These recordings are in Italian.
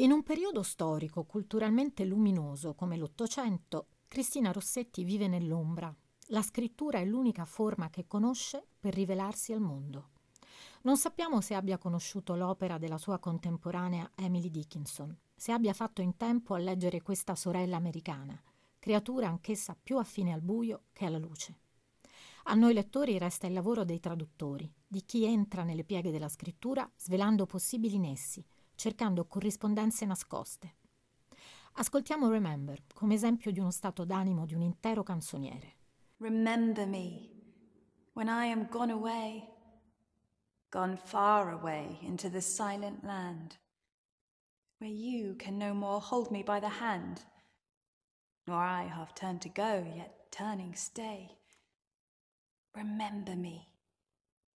In un periodo storico culturalmente luminoso come l'Ottocento, Cristina Rossetti vive nell'ombra. La scrittura è l'unica forma che conosce per rivelarsi al mondo. Non sappiamo se abbia conosciuto l'opera della sua contemporanea Emily Dickinson, se abbia fatto in tempo a leggere questa sorella americana, creatura anch'essa più affine al buio che alla luce. A noi lettori resta il lavoro dei traduttori, di chi entra nelle pieghe della scrittura svelando possibili nessi, cercando corrispondenze nascoste. Ascoltiamo Remember come esempio di uno stato d'animo di un intero canzoniere. Remember me when I am gone away, gone far away into the silent land, where you can no more hold me by the hand, nor I half turn to go, yet turning stay. Remember me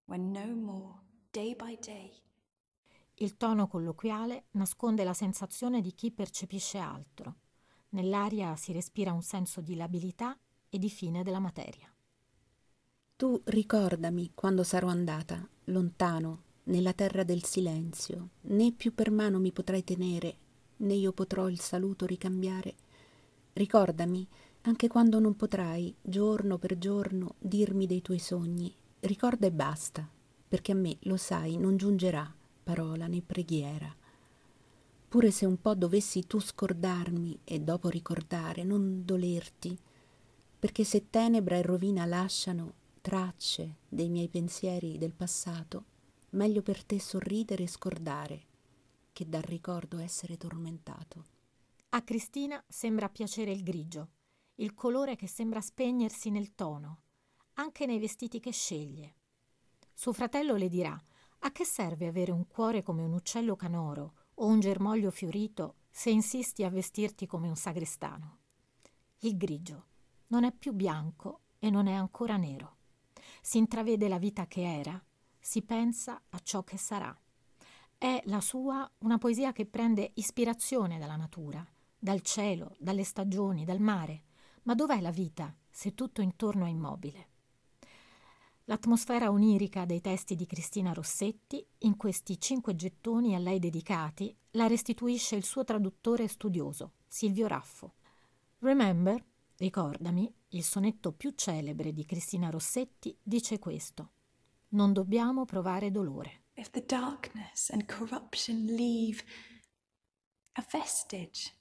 when no more, day by day, il tono colloquiale nasconde la sensazione di chi percepisce altro. Nell'aria si respira un senso di labilità e di fine della materia. Tu ricordami quando sarò andata, lontano, nella terra del silenzio, né più per mano mi potrai tenere, né io potrò il saluto ricambiare. Ricordami anche quando non potrai, giorno per giorno, dirmi dei tuoi sogni. Ricorda e basta, perché a me, lo sai, non giungerà parola né preghiera. Pure se un po' dovessi tu scordarmi e dopo ricordare, non dolerti, perché se tenebra e rovina lasciano tracce dei miei pensieri del passato, meglio per te sorridere e scordare che dal ricordo essere tormentato. A Cristina sembra piacere il grigio, il colore che sembra spegnersi nel tono, anche nei vestiti che sceglie. Suo fratello le dirà a che serve avere un cuore come un uccello canoro o un germoglio fiorito se insisti a vestirti come un sagrestano? Il grigio non è più bianco e non è ancora nero. Si intravede la vita che era, si pensa a ciò che sarà. È la sua una poesia che prende ispirazione dalla natura, dal cielo, dalle stagioni, dal mare. Ma dov'è la vita se tutto intorno è immobile? L'atmosfera onirica dei testi di Cristina Rossetti, in questi cinque gettoni a lei dedicati, la restituisce il suo traduttore studioso, Silvio Raffo. Remember, ricordami, il sonetto più celebre di Cristina Rossetti, dice questo. Non dobbiamo provare dolore. If the darkness and corruption leave a vestige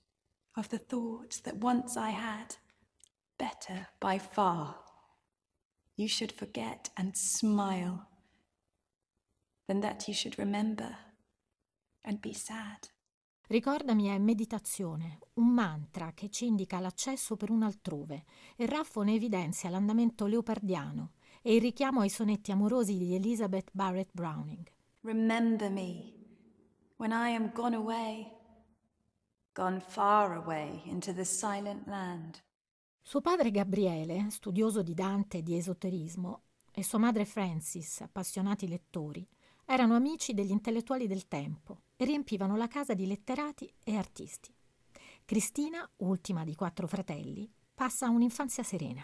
of the thoughts that once I had, better by far you should forget and smile than that you should remember and be sad. Ricordami è meditazione, un mantra che ci indica l'accesso per un altrove e Raffo ne evidenzia l'andamento leopardiano e il richiamo ai sonetti amorosi di Elizabeth Barrett Browning. Remember me when I am gone away, gone far away into the silent land. Suo padre Gabriele, studioso di Dante e di esoterismo, e sua madre Francis, appassionati lettori, erano amici degli intellettuali del tempo e riempivano la casa di letterati e artisti. Cristina, ultima di quattro fratelli, passa un'infanzia serena.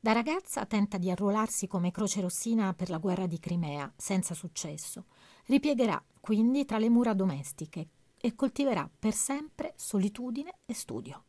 Da ragazza tenta di arruolarsi come croce rossina per la guerra di Crimea, senza successo. Ripiegherà quindi tra le mura domestiche e coltiverà per sempre solitudine e studio.